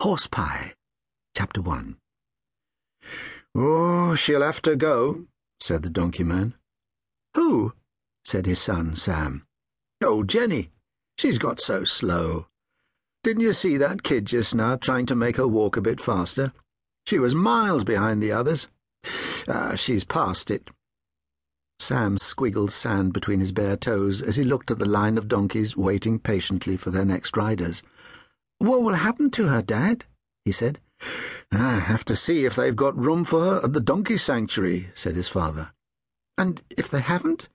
Horse Pie, Chapter 1 Oh, she'll have to go, said the donkey man. Who? said his son, Sam. Oh, Jenny. She's got so slow. Didn't you see that kid just now trying to make her walk a bit faster? She was miles behind the others. Ah, she's past it. Sam squiggled sand between his bare toes as he looked at the line of donkeys waiting patiently for their next riders. What will happen to her, Dad? he said. I have to see if they've got room for her at the donkey sanctuary, said his father. And if they haven't?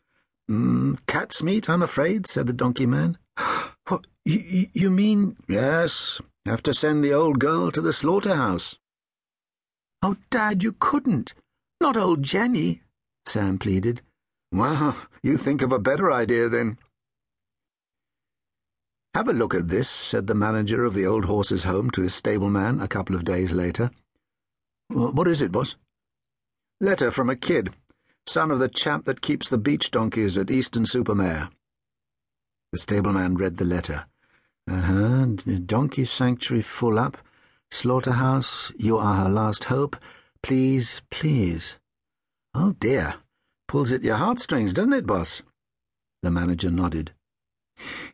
Mm, cat's meat, I'm afraid, said the donkey man. what, you, you mean? Yes, have to send the old girl to the slaughterhouse. Oh, Dad, you couldn't. Not old Jenny, Sam pleaded. Well, you think of a better idea then. Have a look at this, said the manager of the old horse's home to his stableman a couple of days later. What is it, boss? Letter from a kid, son of the chap that keeps the beach donkeys at Weston-super-Mare. The stableman read the letter. Uh-huh, donkey sanctuary full up. Slaughterhouse, you are her last hope. Please, please. Oh, dear. Pulls at your heartstrings, doesn't it, boss? The manager nodded.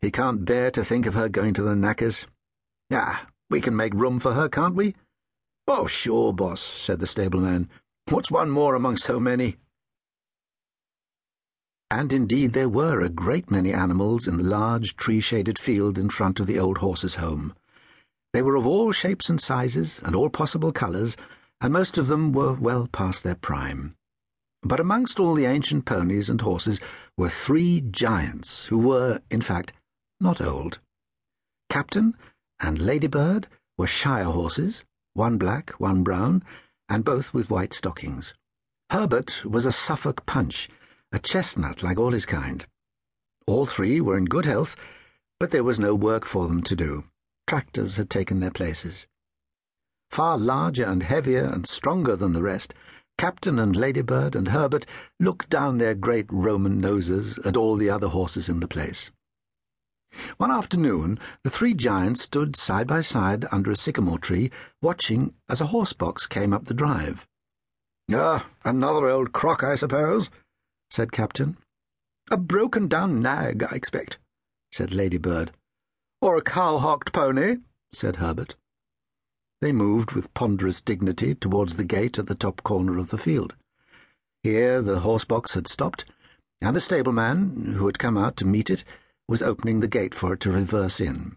He can't bear to think of her going to the knackers. Ah, we can make room for her, can't we? Oh, sure, boss, said the stableman. What's one more among so many? And indeed there were a great many animals in the large tree-shaded field in front of the old horse's home. They were of all shapes and sizes, and all possible colours, and most of them were well past their prime. But amongst all the ancient ponies and horses were three giants who were, in fact, not old. Captain and Ladybird were Shire horses, one black, one brown, and both with white stockings. Herbert was a Suffolk punch, a chestnut like all his kind. All three were in good health, but there was no work for them to do. Tractors had taken their places. Far larger and heavier and stronger than the rest, Captain and Ladybird and Herbert looked down their great Roman noses at all the other horses in the place. One afternoon, the three giants stood side by side under a sycamore tree, watching as a horse box came up the drive. Ah, another old crock, I suppose, said Captain. A broken-down nag, I expect, said Ladybird. Or a cow-hocked pony, said Herbert. They moved with ponderous dignity towards the gate at the top corner of the field. Here the horse box had stopped, and the stableman, who had come out to meet it, was opening the gate for it to reverse in.